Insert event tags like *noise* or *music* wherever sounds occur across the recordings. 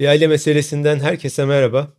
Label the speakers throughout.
Speaker 1: Bir aile meselesinden herkese merhaba.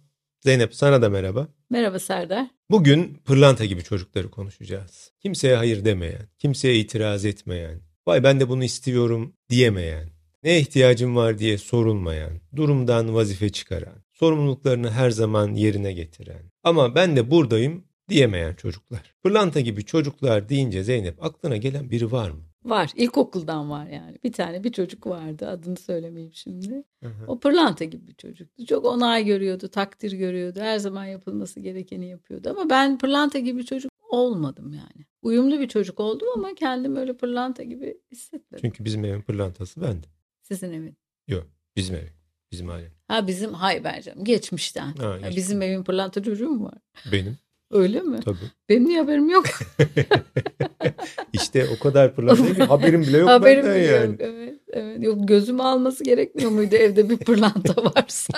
Speaker 1: Zeynep sana da merhaba.
Speaker 2: Merhaba Serdar.
Speaker 1: Bugün pırlanta gibi çocukları konuşacağız. Kimseye hayır demeyen, kimseye itiraz etmeyen, vay ben de bunu istiyorum diyemeyen, ne ihtiyacım var diye sorulmayan, durumdan vazife çıkaran, sorumluluklarını her zaman yerine getiren ama ben de buradayım diyemeyen çocuklar. Pırlanta gibi çocuklar deyince Zeynep aklına gelen biri var mı?
Speaker 2: Var. İlkokuldan var yani. Bir tane bir çocuk vardı. Adını söylemeyeyim şimdi. Hı hı. O pırlanta gibi bir çocuktu. Çok onay görüyordu, takdir görüyordu. Her zaman yapılması gerekeni yapıyordu. Ama ben pırlanta gibi çocuk olmadım yani. Uyumlu bir çocuk oldum ama kendim öyle pırlanta gibi hissetmedim.
Speaker 1: Çünkü bizim evin pırlantası bendim.
Speaker 2: Sizin evin?
Speaker 1: Yok bizim evin. Bizim aile.
Speaker 2: Ha bizim hay vereceğim. Geçmişten. Ha, geçmişten. Bizim evin pırlanta çocuğu mu var?
Speaker 1: Benim.
Speaker 2: Öyle mi?
Speaker 1: Tabii.
Speaker 2: Benim niye haberim yok? *laughs*
Speaker 1: İşte o kadar pırlanta ki haberim bile yok
Speaker 2: haberim
Speaker 1: benden
Speaker 2: bile
Speaker 1: yani.
Speaker 2: Yok, evet, evet. Yok gözümü alması gerekmiyor muydu evde bir pırlanta *laughs* varsa?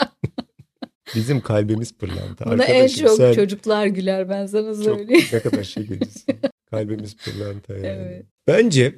Speaker 1: Bizim kalbimiz pırlanta.
Speaker 2: Buna en çok sen... çocuklar güler ben sana söyleyeyim.
Speaker 1: Çok, ne kadar şekilcisin. Kalbimiz pırlanta yani. Evet. Bence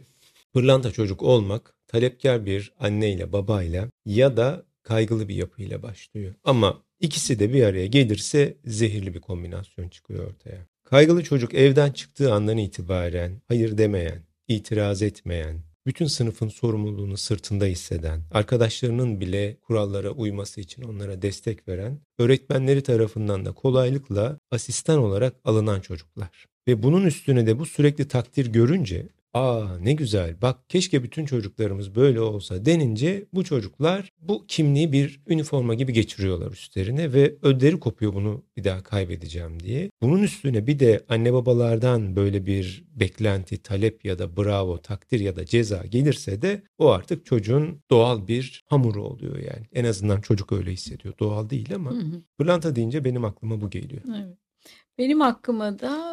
Speaker 1: pırlanta çocuk olmak talepkar bir anneyle babayla ya da kaygılı bir yapıyla başlıyor. Ama İkisi de bir araya gelirse zehirli bir kombinasyon çıkıyor ortaya. Kaygılı çocuk evden çıktığı andan itibaren hayır demeyen, itiraz etmeyen, bütün sınıfın sorumluluğunu sırtında hisseden, arkadaşlarının bile kurallara uyması için onlara destek veren, öğretmenleri tarafından da kolaylıkla asistan olarak alınan çocuklar. Ve bunun üstüne de bu sürekli takdir görünce Aa ne güzel bak keşke bütün çocuklarımız böyle olsa denince bu çocuklar bu kimliği bir üniforma gibi geçiriyorlar üstlerine ve ödleri kopuyor bunu bir daha kaybedeceğim diye. Bunun üstüne bir de anne babalardan böyle bir beklenti, talep ya da bravo, takdir ya da ceza gelirse de o artık çocuğun doğal bir hamuru oluyor yani. En azından çocuk öyle hissediyor. Doğal değil ama hı deyince benim aklıma bu geliyor.
Speaker 2: Evet. Benim aklıma da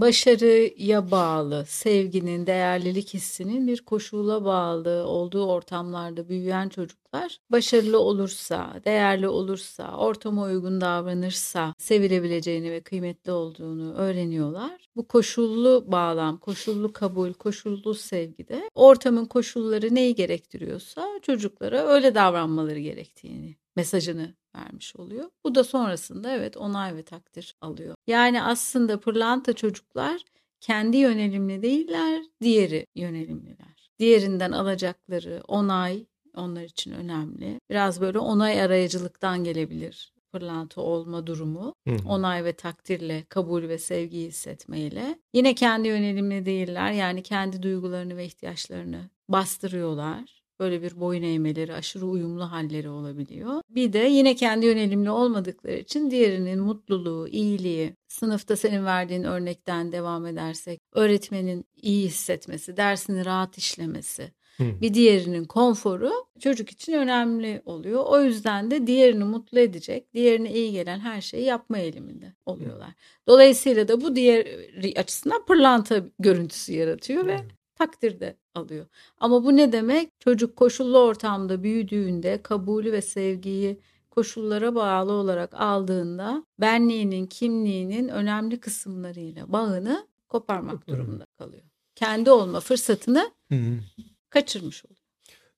Speaker 2: başarıya bağlı, sevginin, değerlilik hissinin bir koşula bağlı olduğu ortamlarda büyüyen çocuklar başarılı olursa, değerli olursa, ortama uygun davranırsa sevilebileceğini ve kıymetli olduğunu öğreniyorlar. Bu koşullu bağlam, koşullu kabul, koşullu sevgide ortamın koşulları neyi gerektiriyorsa çocuklara öyle davranmaları gerektiğini mesajını vermiş oluyor. Bu da sonrasında evet onay ve takdir alıyor. Yani aslında pırlanta çocuklar kendi yönelimli değiller, diğeri yönelimliler. Diğerinden alacakları onay onlar için önemli. Biraz böyle onay arayıcılıktan gelebilir pırlanta olma durumu. Hı. Onay ve takdirle, kabul ve sevgi hissetmeyle. Yine kendi yönelimli değiller. Yani kendi duygularını ve ihtiyaçlarını bastırıyorlar. Böyle bir boyun eğmeleri, aşırı uyumlu halleri olabiliyor. Bir de yine kendi yönelimli olmadıkları için diğerinin mutluluğu, iyiliği, sınıfta senin verdiğin örnekten devam edersek öğretmenin iyi hissetmesi, dersini rahat işlemesi, Hmm. Bir diğerinin konforu çocuk için önemli oluyor. O yüzden de diğerini mutlu edecek, diğerine iyi gelen her şeyi yapma eğiliminde oluyorlar. Dolayısıyla da bu diğer açısından pırlanta görüntüsü yaratıyor hmm. Ve takdirde alıyor. Ama bu ne demek? Çocuk koşullu ortamda büyüdüğünde kabulü ve sevgiyi koşullara bağlı olarak aldığında benliğinin, kimliğinin önemli kısımlarıyla bağını koparmak durumunda kalıyor. Kendi olma fırsatını kaçırmış oluyor.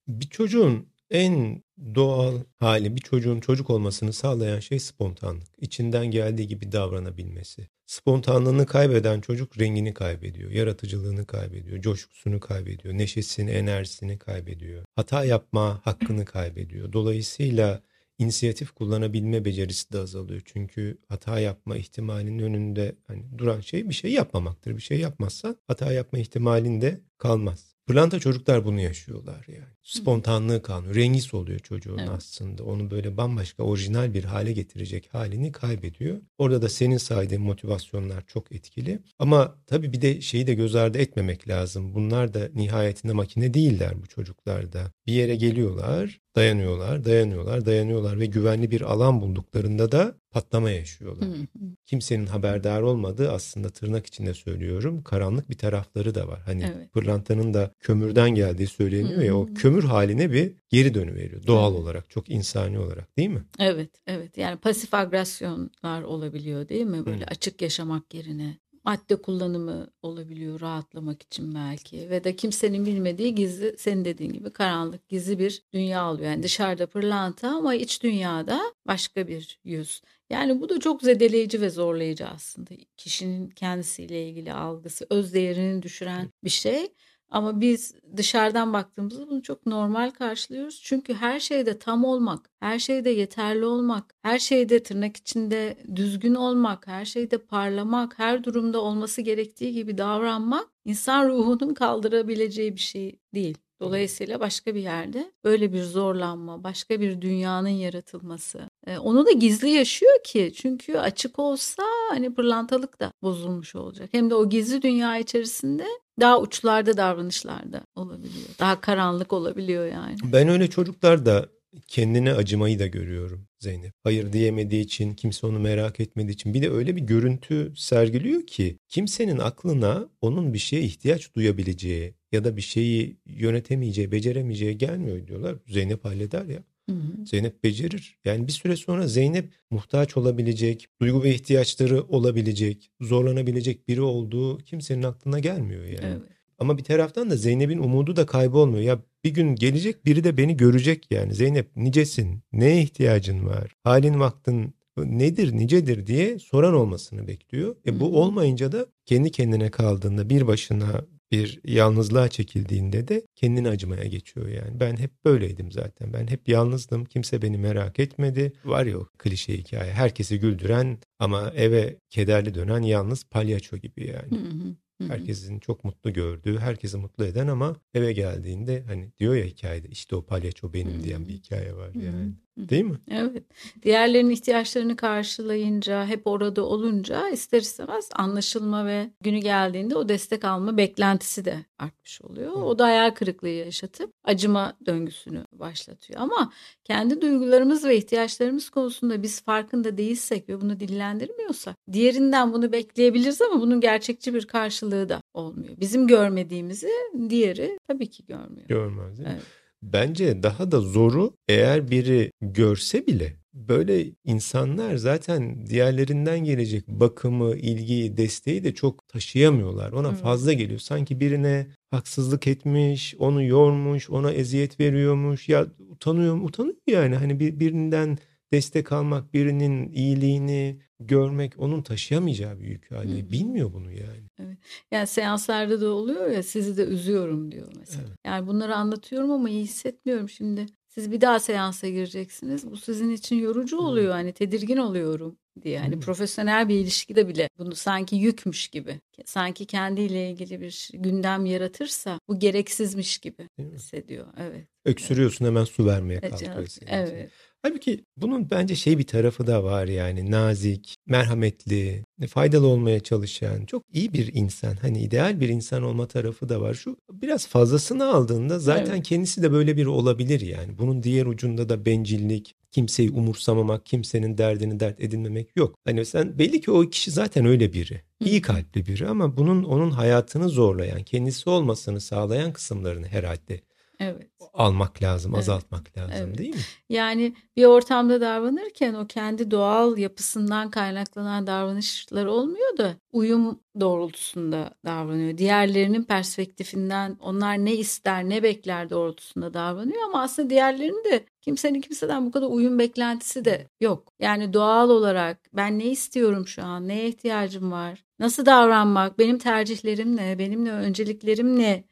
Speaker 1: Bir çocuğun en doğal hali bir çocuğun çocuk olmasını sağlayan şey spontanlık. İçinden geldiği gibi davranabilmesi. Spontanlığını kaybeden çocuk rengini kaybediyor, yaratıcılığını kaybediyor, coşkusunu kaybediyor, neşesini, enerjisini kaybediyor. Hata yapma hakkını kaybediyor. Dolayısıyla inisiyatif kullanabilme becerisi de azalıyor. Çünkü hata yapma ihtimalinin önünde hani duran şey bir şey yapmamaktır. Bir şey yapmazsan hata yapma ihtimalin de kalmaz. Pırlanta çocuklar bunu yaşıyorlar yani. Spontanlığı kalmıyor. Rengi soluyor çocuğun evet. aslında. Onu böyle bambaşka orijinal bir hale getirecek halini kaybediyor. Orada da senin saydığın motivasyonlar çok etkili. Ama tabii bir de şeyi de göz ardı etmemek lazım. Bunlar da nihayetinde makine değiller bu çocuklar da. Bir yere geliyorlar, dayanıyorlar, dayanıyorlar, dayanıyorlar ve güvenli bir alan bulduklarında da patlama yaşıyorlar. Hı hı. Kimsenin haberdar olmadığı aslında tırnak içinde söylüyorum karanlık bir tarafları da var. Hani evet. pırlantanın da kömürden geldiği söyleniyor hı ya o kömür haline bir geri dönüveriyor doğal evet. olarak çok insani olarak değil mi?
Speaker 2: Evet evet yani pasif agresyonlar olabiliyor değil mi böyle açık yaşamak yerine madde kullanımı olabiliyor rahatlamak için belki ve de kimsenin bilmediği gizli senin dediğin gibi karanlık gizli bir dünya oluyor. Yani dışarıda pırlanta ama iç dünyada başka bir yüz. Yani bu da çok zedeleyici ve zorlayıcı aslında. Kişinin kendisiyle ilgili algısı, öz değerini düşüren bir şey. Ama biz dışarıdan baktığımızda bunu çok normal karşılıyoruz. Çünkü her şeyde tam olmak, her şeyde yeterli olmak, her şeyde tırnak içinde düzgün olmak, her şeyde parlamak, her durumda olması gerektiği gibi davranmak insan ruhunun kaldırabileceği bir şey değil. Dolayısıyla başka bir yerde böyle bir zorlanma, başka bir dünyanın yaratılması. E, onu da gizli yaşıyor ki çünkü açık olsa hani pırlantalık da bozulmuş olacak. Hem de o gizli dünya içerisinde daha uçlarda davranışlarda olabiliyor. Daha karanlık olabiliyor yani.
Speaker 1: Ben öyle çocuklar da kendine acımayı da görüyorum Zeynep. Hayır diyemediği için, kimse onu merak etmediği için. Bir de öyle bir görüntü sergiliyor ki kimsenin aklına onun bir şeye ihtiyaç duyabileceği ya da bir şeyi yönetemeyeceği, beceremeyeceği gelmiyor diyorlar. Zeynep halleder ya. Hı hı. Zeynep becerir. Yani bir süre sonra Zeynep muhtaç olabilecek, duygu ve ihtiyaçları olabilecek, zorlanabilecek biri olduğu kimsenin aklına gelmiyor yani. Evet. Ama bir taraftan da Zeynep'in umudu da kaybolmuyor. Ya bir gün gelecek biri de beni görecek yani. Zeynep nicesin? Neye ihtiyacın var? Halin vaktin nedir, nicedir diye soran olmasını bekliyor. E bu olmayınca da kendi kendine kaldığında bir başına bir yalnızlığa çekildiğinde de kendini acımaya geçiyor yani. Ben hep böyleydim zaten. Ben hep yalnızdım. Kimse beni merak etmedi. Var ya o klişe hikaye. Herkesi güldüren ama eve kederli dönen yalnız palyaço gibi yani. Hı hı. Herkesin çok mutlu gördüğü, herkesi mutlu eden ama eve geldiğinde hani diyor ya hikayede işte o palyaço benim diyen bir hikaye var yani. Değil mi?
Speaker 2: Evet. Diğerlerinin ihtiyaçlarını karşılayınca, hep orada olunca ister istemez anlaşılma ve günü geldiğinde o destek alma beklentisi de artmış oluyor. O da hayal kırıklığı yaşatıp acıma döngüsünü başlatıyor. Ama kendi duygularımız ve ihtiyaçlarımız konusunda biz farkında değilsek ve bunu dillendirmiyorsak diğerinden bunu bekleyebiliriz ama bunun gerçekçi bir karşılığı da olmuyor. Bizim görmediğimizi diğeri tabii ki görmüyor.
Speaker 1: Görmez değil mi? Evet. Bence daha da zoru eğer biri görse bile böyle insanlar zaten diğerlerinden gelecek bakımı, ilgiyi, desteği de çok taşıyamıyorlar. Ona fazla geliyor. Sanki birine haksızlık etmiş, onu yormuş, ona eziyet veriyormuş. Ya utanıyor, utanıyor yani. Hani bir, birinden destek almak, birinin iyiliğini görmek onun taşıyamayacağı bir yük haline. Hı. Bilmiyor bunu yani.
Speaker 2: Evet. Yani seanslarda da oluyor ya sizi de üzüyorum diyor mesela. Evet. Yani bunları anlatıyorum ama iyi hissetmiyorum şimdi. Siz bir daha seansa gireceksiniz. Bu sizin için yorucu oluyor. Hani tedirgin oluyorum diye. Hani profesyonel bir ilişkide bile bunu sanki yükmüş gibi. Sanki kendiyle ilgili bir gündem yaratırsa bu gereksizmiş gibi hissediyor. Evet.
Speaker 1: Öksürüyorsun hemen su vermeye kalkıyorsun.
Speaker 2: Evet.
Speaker 1: Halbuki bunun bence şey bir tarafı da var yani nazik, merhametli, faydalı olmaya çalışan, çok iyi bir insan. Hani ideal bir insan olma tarafı da var. Şu biraz fazlasını aldığında zaten evet. kendisi de böyle biri olabilir yani. Bunun diğer ucunda da bencillik, kimseyi umursamamak, kimsenin derdini dert edinmemek yok. Hani sen belli ki o kişi zaten öyle biri. İyi kalpli biri ama bunun onun hayatını zorlayan, kendisi olmasını sağlayan kısımlarını herhalde
Speaker 2: Evet.
Speaker 1: almak lazım, evet. azaltmak lazım evet. değil mi?
Speaker 2: Yani bir ortamda davranırken o kendi doğal yapısından kaynaklanan davranışlar olmuyor da uyum doğrultusunda davranıyor. Diğerlerinin perspektifinden onlar ne ister, ne bekler doğrultusunda davranıyor ama aslında diğerlerinin de kimsenin kimseden bu kadar uyum beklentisi de yok. Yani doğal olarak ben ne istiyorum şu an, neye ihtiyacım var, nasıl davranmak, benim tercihlerim ne, benim ne önceliklerim ne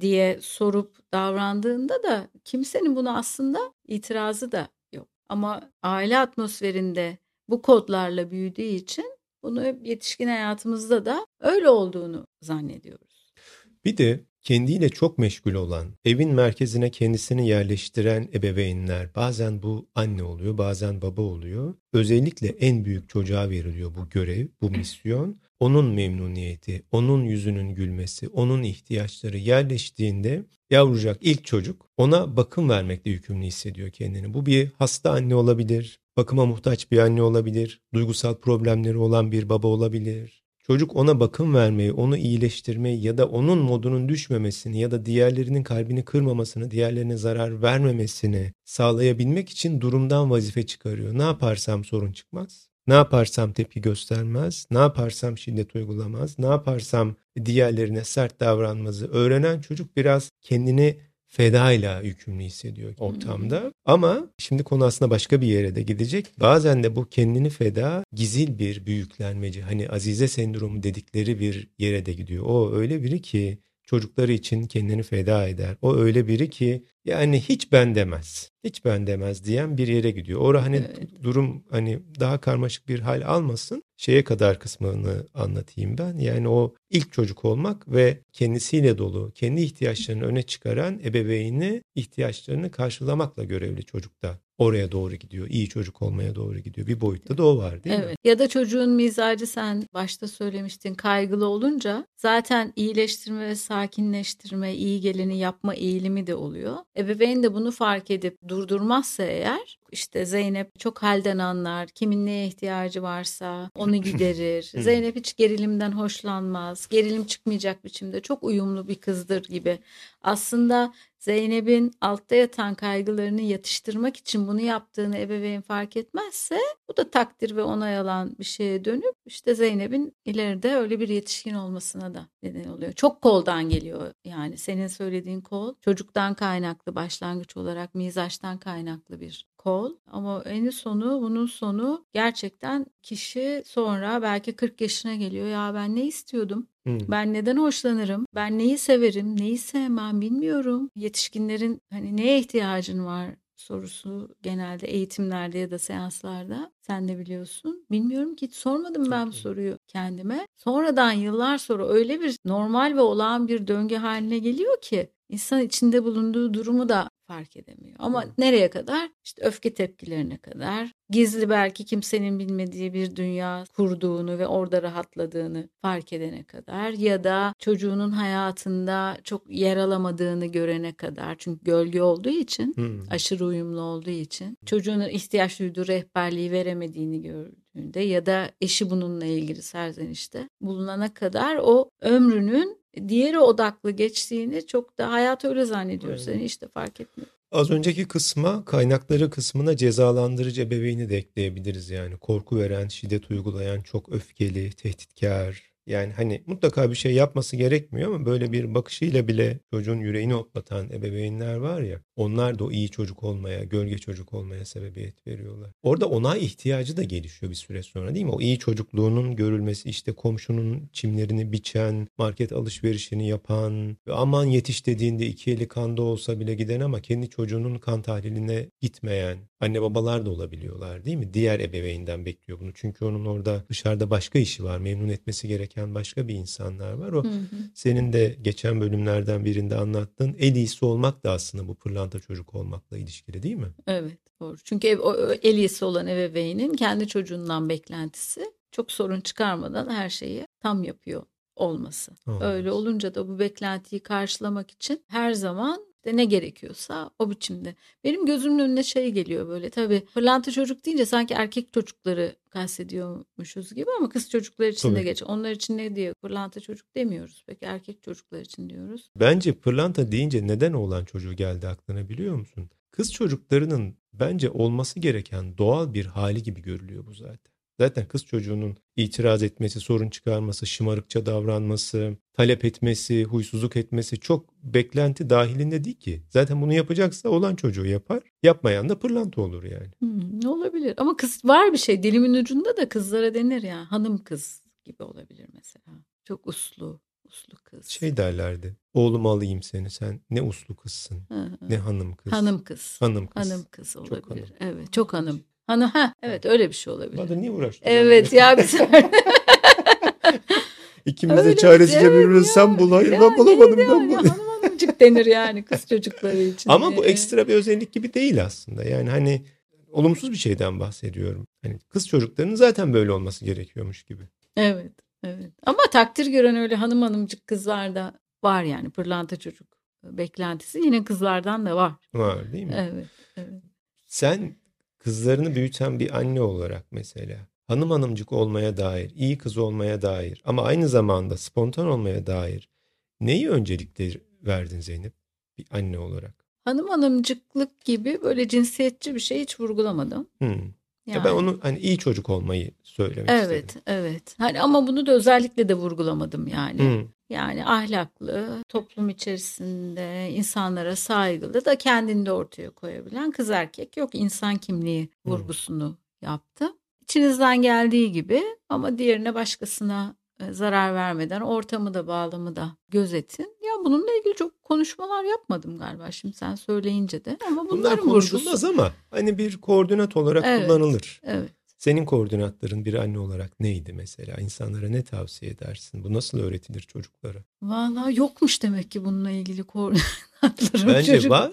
Speaker 2: diye sorup davrandığında da kimsenin buna aslında itirazı da yok. Ama aile atmosferinde bu kodlarla büyüdüğü için bunu yetişkin hayatımızda da öyle olduğunu zannediyoruz.
Speaker 1: Bir de kendiyle çok meşgul olan, evin merkezine kendisini yerleştiren ebeveynler bazen bu anne oluyor, bazen baba oluyor. Özellikle en büyük çocuğa veriliyor bu görev, bu misyon onun memnuniyeti, onun yüzünün gülmesi, onun ihtiyaçları yerleştiğinde yavrucak ilk çocuk ona bakım vermekle yükümlü hissediyor kendini. Bu bir hasta anne olabilir, bakıma muhtaç bir anne olabilir, duygusal problemleri olan bir baba olabilir. Çocuk ona bakım vermeyi, onu iyileştirmeyi ya da onun modunun düşmemesini ya da diğerlerinin kalbini kırmamasını, diğerlerine zarar vermemesini sağlayabilmek için durumdan vazife çıkarıyor. Ne yaparsam sorun çıkmaz. Ne yaparsam tepki göstermez, ne yaparsam şiddet uygulamaz, ne yaparsam diğerlerine sert davranmazı öğrenen çocuk biraz kendini fedayla yükümlü hissediyor ortamda. Hmm. Ama şimdi konu aslında başka bir yere de gidecek. Bazen de bu kendini feda gizil bir büyüklenmeci hani Azize sendromu dedikleri bir yere de gidiyor. O öyle biri ki çocukları için kendini feda eder. O öyle biri ki yani hiç ben demez. Hiç ben demez diyen bir yere gidiyor. Orada hani evet. durum hani daha karmaşık bir hal almasın. Şeye kadar kısmını anlatayım ben. Yani o ilk çocuk olmak ve kendisiyle dolu, kendi ihtiyaçlarını öne çıkaran ebeveyni ihtiyaçlarını karşılamakla görevli çocukta oraya doğru gidiyor. İyi çocuk olmaya doğru gidiyor. Bir boyutta da o var değil evet. mi?
Speaker 2: Ya da çocuğun mizacı sen başta söylemiştin kaygılı olunca zaten iyileştirme ve sakinleştirme, iyi geleni yapma eğilimi de oluyor. Ebeveyn de bunu fark edip durdurmazsa eğer işte Zeynep çok halden anlar. Kimin neye ihtiyacı varsa onu *laughs* giderir. Zeynep hiç gerilimden hoşlanmaz. Gerilim çıkmayacak biçimde çok uyumlu bir kızdır gibi. Aslında Zeynep'in altta yatan kaygılarını yatıştırmak için bunu yaptığını ebeveyn fark etmezse bu da takdir ve onay alan bir şeye dönüp işte Zeynep'in ileride öyle bir yetişkin olmasına da neden oluyor. Çok koldan geliyor yani senin söylediğin kol çocuktan kaynaklı başlangıç olarak mizaçtan kaynaklı bir kol ama en sonu bunun sonu gerçekten kişi sonra belki 40 yaşına geliyor ya ben ne istiyordum Hmm. Ben neden hoşlanırım? Ben neyi severim, neyi sevmem bilmiyorum. Yetişkinlerin hani neye ihtiyacın var sorusu genelde eğitimlerde ya da seanslarda sen de biliyorsun. Bilmiyorum ki hiç sormadım Çok ben bu soruyu kendime. Sonradan yıllar sonra öyle bir normal ve olağan bir döngü haline geliyor ki insan içinde bulunduğu durumu da fark edemiyor. Ama hmm. nereye kadar? İşte öfke tepkilerine kadar. Gizli belki kimsenin bilmediği bir dünya kurduğunu ve orada rahatladığını fark edene kadar ya da çocuğunun hayatında çok yer alamadığını görene kadar. Çünkü gölge olduğu için, hmm. aşırı uyumlu olduğu için çocuğunun ihtiyaç duyduğu rehberliği veremediğini gördüğünde ya da eşi bununla ilgili serzenişte bulunana kadar o ömrünün diğeri odaklı geçtiğini çok da hayat öyle zannediyoruz. Yani işte fark etmiyor.
Speaker 1: Az önceki kısma kaynakları kısmına cezalandırıcı ebeveyni de ekleyebiliriz yani. Korku veren, şiddet uygulayan, çok öfkeli, tehditkar, yani hani mutlaka bir şey yapması gerekmiyor ama böyle bir bakışıyla bile çocuğun yüreğini otlatan ebeveynler var ya onlar da o iyi çocuk olmaya, gölge çocuk olmaya sebebiyet veriyorlar. Orada onay ihtiyacı da gelişiyor bir süre sonra değil mi? O iyi çocukluğunun görülmesi işte komşunun çimlerini biçen, market alışverişini yapan aman yetiş dediğinde iki eli kanda olsa bile giden ama kendi çocuğunun kan tahliline gitmeyen anne babalar da olabiliyorlar değil mi? Diğer ebeveynden bekliyor bunu. Çünkü onun orada dışarıda başka işi var. Memnun etmesi gereken başka bir insanlar var. O hı hı. senin de geçen bölümlerden birinde anlattığın en iyisi olmak da aslında bu pırlanta çocuk olmakla ilişkili değil mi?
Speaker 2: Evet doğru. Çünkü ev, o, el iyisi olan ebeveynin kendi çocuğundan beklentisi çok sorun çıkarmadan her şeyi tam yapıyor olması. Olmaz. Öyle olunca da bu beklentiyi karşılamak için her zaman de ne gerekiyorsa o biçimde. Benim gözümün önüne şey geliyor böyle tabii pırlanta çocuk deyince sanki erkek çocukları kastediyormuşuz gibi ama kız çocuklar için tabii. de geç. Onlar için ne diyor? Pırlanta çocuk demiyoruz. Peki erkek çocuklar için diyoruz.
Speaker 1: Bence pırlanta deyince neden olan çocuğu geldi aklına biliyor musun? Kız çocuklarının bence olması gereken doğal bir hali gibi görülüyor bu zaten. Zaten kız çocuğunun itiraz etmesi, sorun çıkarması, şımarıkça davranması, talep etmesi, huysuzluk etmesi çok beklenti dahilinde değil ki. Zaten bunu yapacaksa olan çocuğu yapar. Yapmayan da pırlanta olur yani.
Speaker 2: Hmm, olabilir ama kız var bir şey dilimin ucunda da kızlara denir ya hanım kız gibi olabilir mesela. Çok uslu, uslu kız.
Speaker 1: Şey derlerdi. Oğlum alayım seni sen ne uslu kızsın. Hı hı. Ne hanım kız.
Speaker 2: Hanım kız.
Speaker 1: Hanım kız.
Speaker 2: Hanım kız olabilir. Çok hanım. Evet çok hanım. Hani ha evet öyle bir şey olabilir.
Speaker 1: Bana niye uğraştın?
Speaker 2: Evet ya biz *laughs*
Speaker 1: İkimiz de çaresizce evet birbirimizi sen bul. Hayır ben bulamadım ben bunu.
Speaker 2: Hanım hanımcık denir yani kız çocukları için.
Speaker 1: Ama bu ekstra bir özellik gibi değil aslında. Yani hani olumsuz bir şeyden bahsediyorum. Hani kız çocuklarının zaten böyle olması gerekiyormuş gibi.
Speaker 2: Evet, evet. Ama takdir gören öyle hanım hanımcık kızlar da var yani pırlanta çocuk beklentisi yine kızlardan da var.
Speaker 1: Var değil mi?
Speaker 2: Evet, evet.
Speaker 1: Sen kızlarını büyüten bir anne olarak mesela hanım hanımcık olmaya dair, iyi kız olmaya dair ama aynı zamanda spontan olmaya dair neyi öncelikle verdin Zeynep bir anne olarak?
Speaker 2: Hanım hanımcıklık gibi böyle cinsiyetçi bir şey hiç vurgulamadım. Hmm. Yani.
Speaker 1: Ya ben onu hani iyi çocuk olmayı söylemek
Speaker 2: evet,
Speaker 1: istedim.
Speaker 2: Evet, Hani ama bunu da özellikle de vurgulamadım yani.
Speaker 1: Hı.
Speaker 2: Yani ahlaklı, toplum içerisinde insanlara saygılı da kendini de ortaya koyabilen kız erkek yok. insan kimliği vurgusunu yaptı. İçinizden geldiği gibi ama diğerine başkasına e, zarar vermeden ortamı da bağlamı da gözetin. Bununla ilgili çok konuşmalar yapmadım galiba şimdi sen söyleyince de ama
Speaker 1: Bunlar konuşulmaz vurgusu. ama hani bir koordinat olarak
Speaker 2: evet,
Speaker 1: kullanılır.
Speaker 2: Evet.
Speaker 1: Senin koordinatların bir anne olarak neydi mesela? İnsanlara ne tavsiye edersin? Bu nasıl öğretilir çocuklara?
Speaker 2: Valla yokmuş demek ki bununla ilgili koordinatlarım.
Speaker 1: Bence
Speaker 2: çocuk.
Speaker 1: var.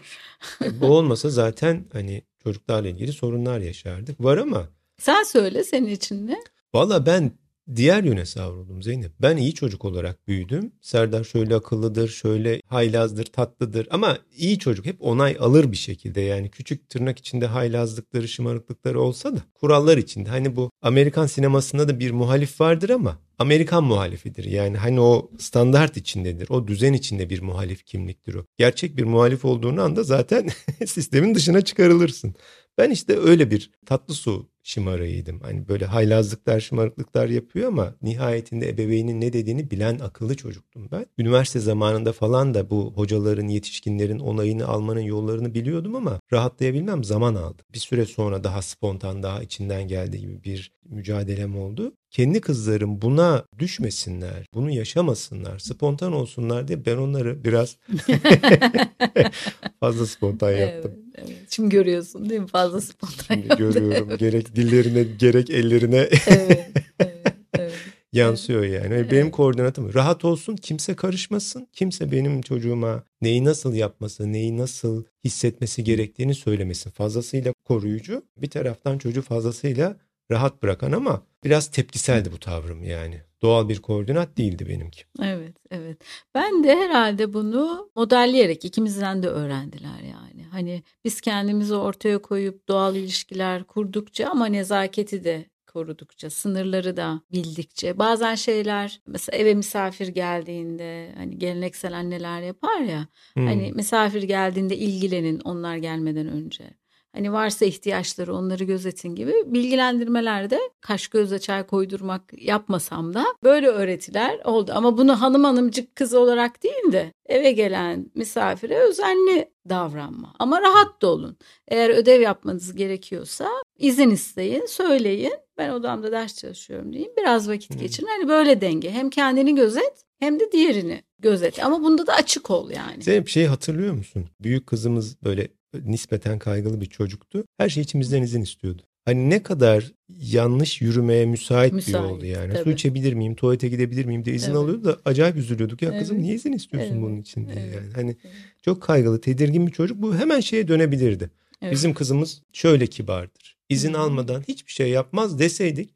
Speaker 1: Bu olmasa zaten hani çocuklarla ilgili sorunlar yaşardık. Var ama.
Speaker 2: Sen söyle senin için ne?
Speaker 1: Valla ben diğer yöne savruldum Zeynep. Ben iyi çocuk olarak büyüdüm. Serdar şöyle akıllıdır, şöyle haylazdır, tatlıdır ama iyi çocuk hep onay alır bir şekilde. Yani küçük tırnak içinde haylazlıkları, şımarıklıkları olsa da kurallar içinde. Hani bu Amerikan sinemasında da bir muhalif vardır ama Amerikan muhalifidir. Yani hani o standart içindedir. O düzen içinde bir muhalif kimliktir o. Gerçek bir muhalif olduğunu anda zaten *laughs* sistemin dışına çıkarılırsın. Ben işte öyle bir tatlı su şımarığıydım. Hani böyle haylazlıklar, şımarıklıklar yapıyor ama nihayetinde ebeveynin ne dediğini bilen akıllı çocuktum ben. Üniversite zamanında falan da bu hocaların, yetişkinlerin onayını almanın yollarını biliyordum ama rahatlayabilmem zaman aldı. Bir süre sonra daha spontan, daha içinden geldiği gibi bir mücadelem oldu. Kendi kızlarım buna düşmesinler, bunu yaşamasınlar, spontan olsunlar diye ben onları biraz *laughs* fazla spontan yaptım.
Speaker 2: Evet. Şimdi görüyorsun değil mi? Fazla spontan
Speaker 1: Şimdi görüyorum. Evet. *laughs* Gerek dillerine gerek ellerine
Speaker 2: evet, evet, evet. *laughs*
Speaker 1: yansıyor yani. Evet. Benim koordinatım rahat olsun, kimse karışmasın. Kimse benim çocuğuma neyi nasıl yapması, neyi nasıl hissetmesi gerektiğini söylemesin. Fazlasıyla koruyucu, bir taraftan çocuğu fazlasıyla rahat bırakan ama biraz tepkiseldi bu tavrım yani. Doğal bir koordinat değildi benimki.
Speaker 2: Evet, evet. Ben de herhalde bunu modelleyerek ikimizden de öğrendiler yani. Hani biz kendimizi ortaya koyup doğal ilişkiler kurdukça ama nezaketi de korudukça, sınırları da bildikçe bazen şeyler mesela eve misafir geldiğinde hani geleneksel anneler yapar ya hmm. hani misafir geldiğinde ilgilenin onlar gelmeden önce. Hani varsa ihtiyaçları onları gözetin gibi bilgilendirmelerde kaş gözle çay koydurmak yapmasam da böyle öğretiler oldu. Ama bunu hanım hanımcık kız olarak değil de eve gelen misafire özenli davranma. Ama rahat da olun. Eğer ödev yapmanız gerekiyorsa izin isteyin, söyleyin. Ben odamda ders çalışıyorum diyeyim. Biraz vakit hmm. geçirin. Hani böyle denge. Hem kendini gözet hem de diğerini gözet. Ama bunda da açık ol yani.
Speaker 1: Bir şey hatırlıyor musun? Büyük kızımız böyle nispeten kaygılı bir çocuktu. Her şey içimizden izin istiyordu. Hani ne kadar yanlış yürümeye müsait, müsait bir yoldu yani. Tabii. Su içebilir miyim, tuvalete gidebilir miyim diye izin evet. alıyordu da acayip üzülüyorduk. Ya evet. kızım niye izin istiyorsun evet. bunun için diye evet. yani. Hani evet. çok kaygılı, tedirgin bir çocuk. Bu hemen şeye dönebilirdi. Evet. Bizim kızımız şöyle kibardır. İzin Hı-hı. almadan hiçbir şey yapmaz deseydik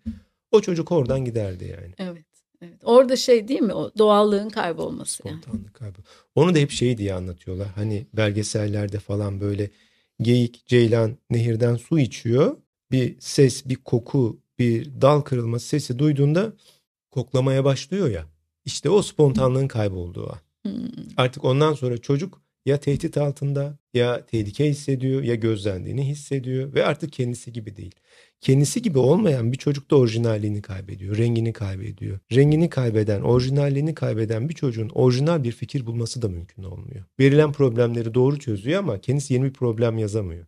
Speaker 1: o çocuk oradan giderdi yani.
Speaker 2: Evet. Evet. Orada şey değil mi o doğallığın kaybolması
Speaker 1: Spontanlık yani. kaybı. Onu da hep şey diye anlatıyorlar. Hani belgesellerde falan böyle geyik, ceylan nehirden su içiyor. Bir ses, bir koku, bir dal kırılması sesi duyduğunda koklamaya başlıyor ya. İşte o spontanlığın kaybolduğu an. Hmm. Artık ondan sonra çocuk ya tehdit altında ya tehlike hissediyor ya gözlendiğini hissediyor ve artık kendisi gibi değil. Kendisi gibi olmayan bir çocuk da orijinalliğini kaybediyor, rengini kaybediyor. Rengini kaybeden, orijinalliğini kaybeden bir çocuğun orijinal bir fikir bulması da mümkün olmuyor. Verilen problemleri doğru çözüyor ama kendisi yeni bir problem yazamıyor.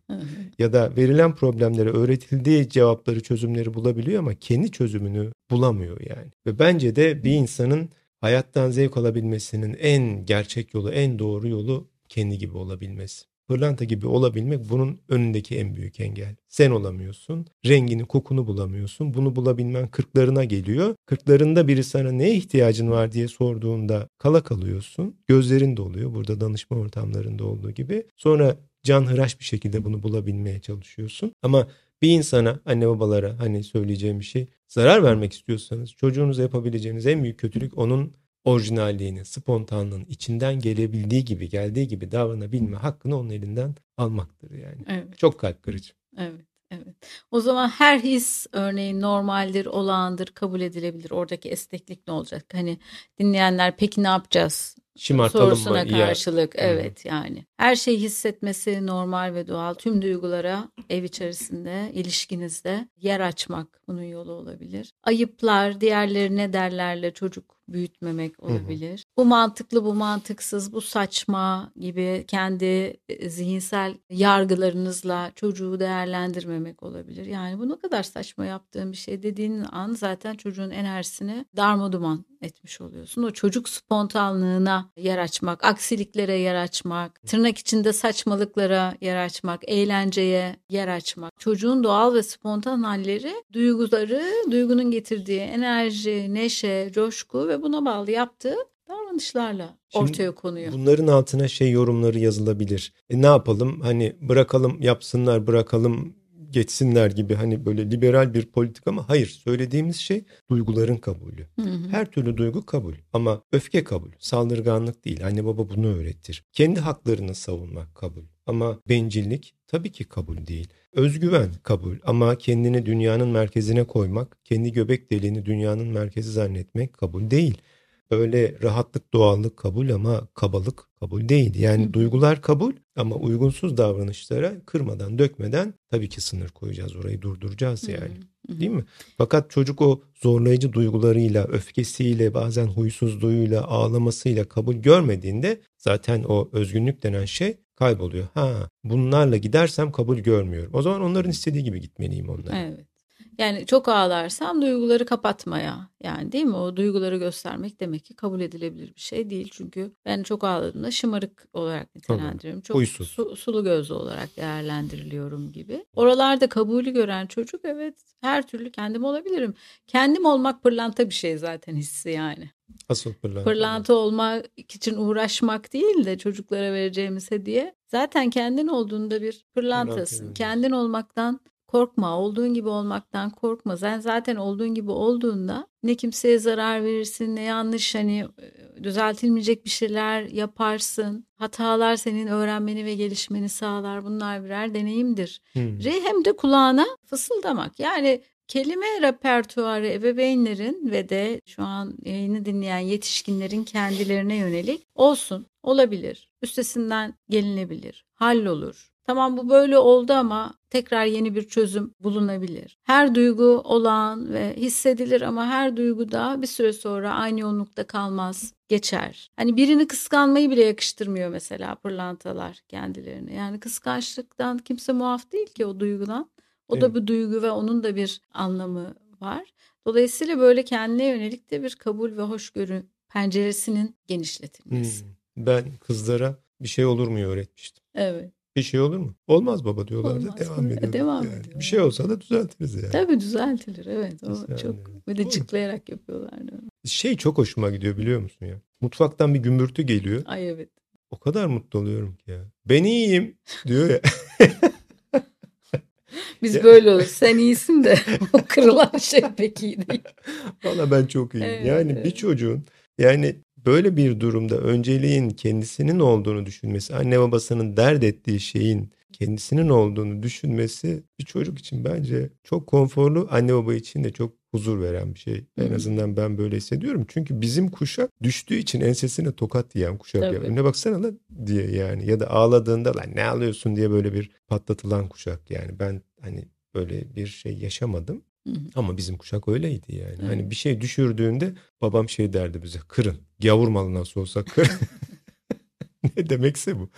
Speaker 1: Ya da verilen problemlere öğretildiği cevapları, çözümleri bulabiliyor ama kendi çözümünü bulamıyor yani. Ve bence de bir insanın hayattan zevk alabilmesinin en gerçek yolu, en doğru yolu kendi gibi olabilmesi. Pırlanta gibi olabilmek bunun önündeki en büyük engel. Sen olamıyorsun. Rengini, kokunu bulamıyorsun. Bunu bulabilmen kırklarına geliyor. Kırklarında biri sana neye ihtiyacın var diye sorduğunda kala kalıyorsun. Gözlerin doluyor. Burada danışma ortamlarında olduğu gibi. Sonra can hıraş bir şekilde bunu bulabilmeye çalışıyorsun. Ama bir insana, anne babalara hani söyleyeceğim bir şey. Zarar vermek istiyorsanız çocuğunuza yapabileceğiniz en büyük kötülük onun orijinalliğini, spontanlığın içinden gelebildiği gibi, geldiği gibi davranabilme hakkını onun elinden almaktır yani. Evet. Çok kalp kırıcı.
Speaker 2: Evet. Evet. O zaman her his örneğin normaldir, olağandır, kabul edilebilir. Oradaki esneklik ne olacak? Hani dinleyenler peki ne yapacağız
Speaker 1: Şımartalım
Speaker 2: sorusuna
Speaker 1: mı?
Speaker 2: karşılık ya. evet yani. Her şeyi hissetmesi normal ve doğal. Tüm duygulara ev içerisinde, ilişkinizde yer açmak bunun yolu olabilir. Ayıplar, diğerleri ne derlerle çocuk büyütmemek olabilir. Hı hı. Bu mantıklı, bu mantıksız, bu saçma gibi kendi e, zihinsel yargılarınızla çocuğu değerlendirmemek olabilir. Yani bu ne kadar saçma yaptığın bir şey dediğin an zaten çocuğun enerjisini darmaduman etmiş oluyorsun. O çocuk spontanlığına yer açmak, aksiliklere yer açmak, tırnak içinde saçmalıklara yer açmak, eğlenceye yer açmak. Çocuğun doğal ve spontan halleri duyguları, duygunun getirdiği enerji, neşe, coşku ve buna bağlı yaptığı davranışlarla Şimdi ortaya konuyor.
Speaker 1: Bunların altına şey yorumları yazılabilir. E ne yapalım? Hani bırakalım yapsınlar, bırakalım geçsinler gibi hani böyle liberal bir politika ama hayır söylediğimiz şey duyguların kabulü. Hı hı. Her türlü duygu kabul ama öfke kabul, saldırganlık değil. Anne baba bunu öğretir. Kendi haklarını savunmak kabul ama bencillik tabii ki kabul değil. Özgüven kabul ama kendini dünyanın merkezine koymak, kendi göbek deliğini dünyanın merkezi zannetmek kabul değil. Öyle rahatlık, doğallık kabul ama kabalık kabul değil. Yani Hı. duygular kabul ama uygunsuz davranışlara kırmadan, dökmeden tabii ki sınır koyacağız. Orayı durduracağız yani. Hı. Değil mi? Fakat çocuk o zorlayıcı duygularıyla, öfkesiyle, bazen huysuzluğuyla, ağlamasıyla kabul görmediğinde zaten o özgünlük denen şey kayboluyor. Ha, bunlarla gidersem kabul görmüyorum. O zaman onların istediği gibi gitmeliyim onlara.
Speaker 2: Evet. Yani çok ağlarsam duyguları kapatmaya yani değil mi? O duyguları göstermek demek ki kabul edilebilir bir şey değil. Çünkü ben çok ağladığımda şımarık olarak nitelendiriyorum. Çok Huysuz. su, sulu gözlü olarak değerlendiriliyorum gibi. Oralarda kabulü gören çocuk evet her türlü kendim olabilirim. Kendim olmak pırlanta bir şey zaten hissi yani.
Speaker 1: Asıl pırlanta.
Speaker 2: Pırlanta olmak için uğraşmak değil de çocuklara vereceğimiz hediye. Zaten kendin olduğunda bir pırlantasın. Pırlanta kendin olmaktan Korkma, olduğun gibi olmaktan korkma. Sen zaten olduğun gibi olduğunda ne kimseye zarar verirsin, ne yanlış hani e, düzeltilmeyecek bir şeyler yaparsın. Hatalar senin öğrenmeni ve gelişmeni sağlar. Bunlar birer deneyimdir. Hmm. Hem de kulağına fısıldamak. Yani kelime repertuarı ebeveynlerin ve de şu an yayını dinleyen yetişkinlerin kendilerine yönelik olsun, olabilir, üstesinden gelinebilir, hallolur Tamam bu böyle oldu ama tekrar yeni bir çözüm bulunabilir. Her duygu olan ve hissedilir ama her duygu da bir süre sonra aynı yoğunlukta kalmaz, geçer. Hani birini kıskanmayı bile yakıştırmıyor mesela pırlantalar kendilerine. Yani kıskançlıktan kimse muaf değil ki o duygudan. O da bir duygu ve onun da bir anlamı var. Dolayısıyla böyle kendine yönelik de bir kabul ve hoşgörü penceresinin genişletilmesi.
Speaker 1: Hmm. Ben kızlara bir şey olur mu öğretmiştim.
Speaker 2: Evet.
Speaker 1: Bir şey olur mu? Olmaz baba diyorlardı. Olmaz. Devam ediyor.
Speaker 2: Devam
Speaker 1: yani.
Speaker 2: ediyor.
Speaker 1: Bir şey olsa da düzeltiriz yani.
Speaker 2: Tabii düzeltilir evet. O yani. çok böyle çıklayarak yapıyorlardı.
Speaker 1: Şey çok hoşuma gidiyor biliyor musun ya? Mutfaktan bir gümbürtü geliyor.
Speaker 2: Ay evet.
Speaker 1: O kadar mutlu oluyorum ki ya. Ben iyiyim diyor ya. *laughs*
Speaker 2: Biz böyle oluruz. Sen iyisin de *laughs* o kırılan şey pek iyi değil.
Speaker 1: Valla ben çok iyiyim. Evet, yani evet. bir çocuğun yani böyle bir durumda önceliğin kendisinin olduğunu düşünmesi, anne babasının dert ettiği şeyin kendisinin olduğunu düşünmesi bir çocuk için bence çok konforlu, anne baba için de çok huzur veren bir şey. En hmm. azından ben böyle hissediyorum. Çünkü bizim kuşak düştüğü için ensesine tokat yiyen kuşak. Tabii. Ya. Önüne baksana lan diye yani. Ya da ağladığında lan ne alıyorsun diye böyle bir patlatılan kuşak yani. Ben hani böyle bir şey yaşamadım. Ama bizim kuşak öyleydi yani. Hı. Hani bir şey düşürdüğünde babam şey derdi bize kırın. Gavur malı nasıl olsa kırın. *laughs* ne demekse bu.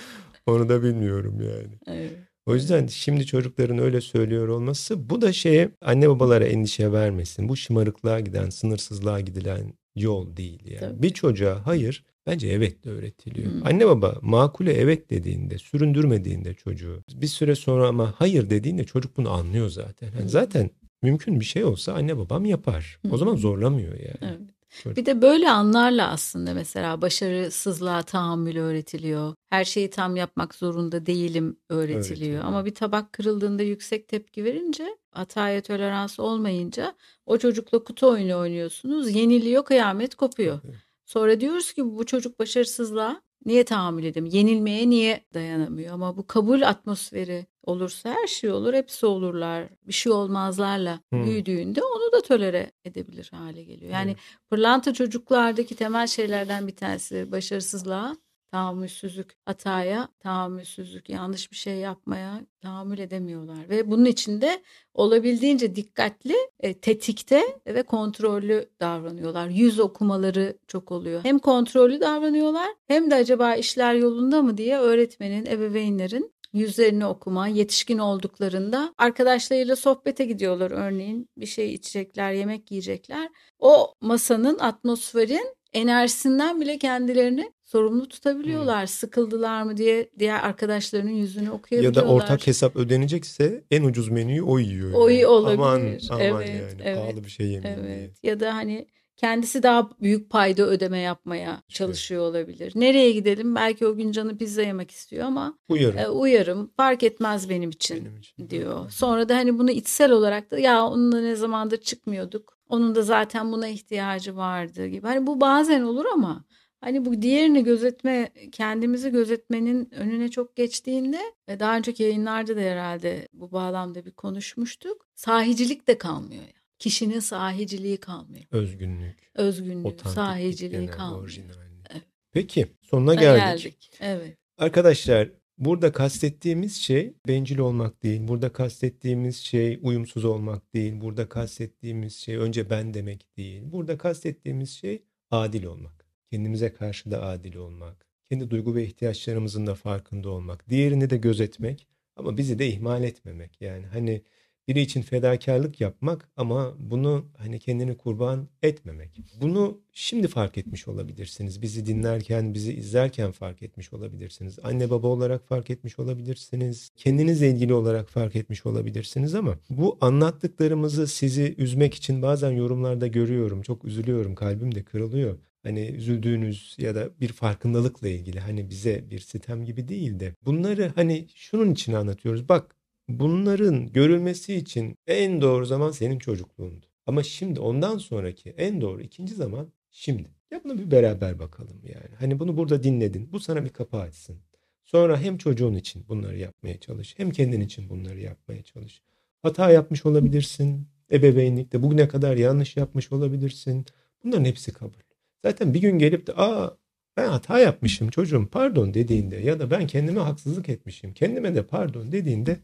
Speaker 1: Onu da bilmiyorum yani. Evet. O yüzden şimdi çocukların öyle söylüyor olması bu da şeye anne babalara endişe vermesin. Bu şımarıklığa giden, sınırsızlığa gidilen yol değil yani. Tabii. Bir çocuğa hayır bence evet de öğretiliyor. Hmm. Anne baba makule evet dediğinde, süründürmediğinde çocuğu bir süre sonra ama hayır dediğinde çocuk bunu anlıyor zaten. Yani. Zaten mümkün bir şey olsa anne babam yapar. O zaman zorlamıyor yani.
Speaker 2: Evet. Şöyle. Bir de böyle anlarla aslında mesela başarısızlığa tahammül öğretiliyor. Her şeyi tam yapmak zorunda değilim öğretiliyor. Evet, Ama bir tabak kırıldığında yüksek tepki verince hataya tolerans olmayınca o çocukla kutu oyunu oynuyorsunuz. Yeniliyor kıyamet kopuyor. Evet. Sonra diyoruz ki bu çocuk başarısızlığa niye tahammül edemiyor? Yenilmeye niye dayanamıyor? Ama bu kabul atmosferi olursa her şey olur. Hepsi olurlar. Bir şey olmazlarla hmm. büyüdüğünde onu da tolere edebilir hale geliyor. Yani evet. pırlanta çocuklardaki temel şeylerden bir tanesi başarısızlığa tahammülsüzlük, hataya tahammülsüzlük, yanlış bir şey yapmaya tahammül edemiyorlar. Ve bunun içinde olabildiğince dikkatli, e, tetikte ve kontrollü davranıyorlar. Yüz okumaları çok oluyor. Hem kontrollü davranıyorlar hem de acaba işler yolunda mı diye öğretmenin, ebeveynlerin yüzlerini okuma, yetişkin olduklarında arkadaşlarıyla sohbete gidiyorlar örneğin. Bir şey içecekler, yemek yiyecekler. O masanın, atmosferin enerjisinden bile kendilerini sorumlu tutabiliyorlar. Hmm. Sıkıldılar mı diye diğer arkadaşlarının yüzünü okuyabiliyorlar.
Speaker 1: Ya da ortak hesap ödenecekse en ucuz menüyü o yiyor.
Speaker 2: O yani. olabilir.
Speaker 1: Aman, aman evet, yani evet, pahalı bir şey yemeyeyim evet.
Speaker 2: diye. Ya da hani kendisi daha büyük payda ödeme yapmaya işte. çalışıyor olabilir. Nereye gidelim? Belki o gün canı pizza yemek istiyor ama
Speaker 1: uyarım.
Speaker 2: E, uyarım. Fark etmez benim için, benim için diyor. Sonra da hani bunu içsel olarak da ya onunla ne zamandır çıkmıyorduk. Onun da zaten buna ihtiyacı vardı gibi. Hani bu bazen olur ama Hani bu diğerini gözetme, kendimizi gözetmenin önüne çok geçtiğinde ve daha önceki yayınlarda da herhalde bu bağlamda bir konuşmuştuk. Sahicilik de kalmıyor. Yani. Kişinin sahiciliği kalmıyor.
Speaker 1: Özgünlük.
Speaker 2: Özgünlük, sahiciliği kalmıyor.
Speaker 1: Evet. Peki sonuna geldik. geldik.
Speaker 2: Evet.
Speaker 1: Arkadaşlar Burada kastettiğimiz şey bencil olmak değil. Burada kastettiğimiz şey uyumsuz olmak değil. Burada kastettiğimiz şey önce ben demek değil. Burada kastettiğimiz şey adil olmak kendimize karşı da adil olmak, kendi duygu ve ihtiyaçlarımızın da farkında olmak, diğerini de gözetmek ama bizi de ihmal etmemek. Yani hani biri için fedakarlık yapmak ama bunu hani kendini kurban etmemek. Bunu şimdi fark etmiş olabilirsiniz. Bizi dinlerken, bizi izlerken fark etmiş olabilirsiniz. Anne baba olarak fark etmiş olabilirsiniz. Kendinizle ilgili olarak fark etmiş olabilirsiniz ama bu anlattıklarımızı sizi üzmek için bazen yorumlarda görüyorum. Çok üzülüyorum, kalbim de kırılıyor hani üzüldüğünüz ya da bir farkındalıkla ilgili hani bize bir sitem gibi değil de bunları hani şunun için anlatıyoruz. Bak bunların görülmesi için en doğru zaman senin çocukluğundu. Ama şimdi ondan sonraki en doğru ikinci zaman şimdi. Ya bunu bir beraber bakalım yani. Hani bunu burada dinledin. Bu sana bir kapı açsın. Sonra hem çocuğun için bunları yapmaya çalış. Hem kendin için bunları yapmaya çalış. Hata yapmış olabilirsin. Ebeveynlikte bugüne kadar yanlış yapmış olabilirsin. Bunların hepsi kabul. Zaten bir gün gelip de aa ben hata yapmışım çocuğum pardon dediğinde ya da ben kendime haksızlık etmişim kendime de pardon dediğinde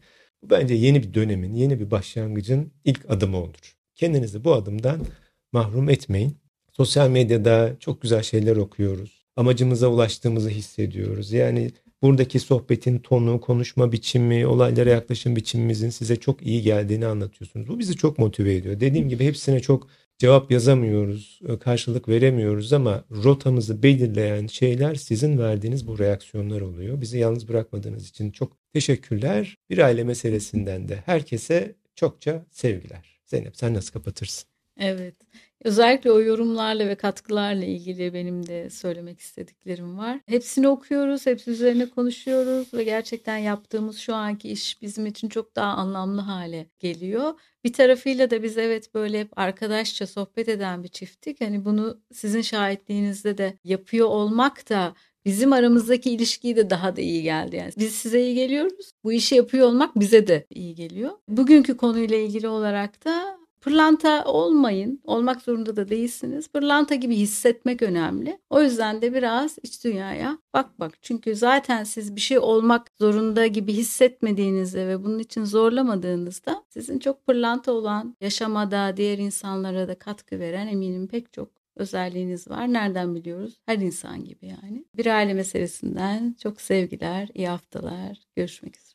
Speaker 1: bu bence yeni bir dönemin yeni bir başlangıcın ilk adımı olur. Kendinizi bu adımdan mahrum etmeyin. Sosyal medyada çok güzel şeyler okuyoruz. Amacımıza ulaştığımızı hissediyoruz. Yani buradaki sohbetin tonu, konuşma biçimi, olaylara yaklaşım biçimimizin size çok iyi geldiğini anlatıyorsunuz. Bu bizi çok motive ediyor. Dediğim gibi hepsine çok cevap yazamıyoruz, e, karşılık veremiyoruz ama rotamızı belirleyen şeyler sizin verdiğiniz bu reaksiyonlar oluyor. Bizi yalnız bırakmadığınız için çok teşekkürler. Bir aile meselesinden de herkese çokça sevgiler. Zeynep sen nasıl kapatırsın?
Speaker 2: Evet. Özellikle o yorumlarla ve katkılarla ilgili benim de söylemek istediklerim var. Hepsini okuyoruz, hepsi üzerine konuşuyoruz ve gerçekten yaptığımız şu anki iş bizim için çok daha anlamlı hale geliyor. Bir tarafıyla da biz evet böyle hep arkadaşça sohbet eden bir çifttik. Hani bunu sizin şahitliğinizde de yapıyor olmak da bizim aramızdaki ilişkiyi de daha da iyi geldi. Yani biz size iyi geliyoruz. Bu işi yapıyor olmak bize de iyi geliyor. Bugünkü konuyla ilgili olarak da Pırlanta olmayın. Olmak zorunda da değilsiniz. Pırlanta gibi hissetmek önemli. O yüzden de biraz iç dünyaya bak bak. Çünkü zaten siz bir şey olmak zorunda gibi hissetmediğinizde ve bunun için zorlamadığınızda sizin çok pırlanta olan yaşamada diğer insanlara da katkı veren eminim pek çok özelliğiniz var. Nereden biliyoruz? Her insan gibi yani. Bir aile meselesinden çok sevgiler, iyi haftalar. Görüşmek üzere.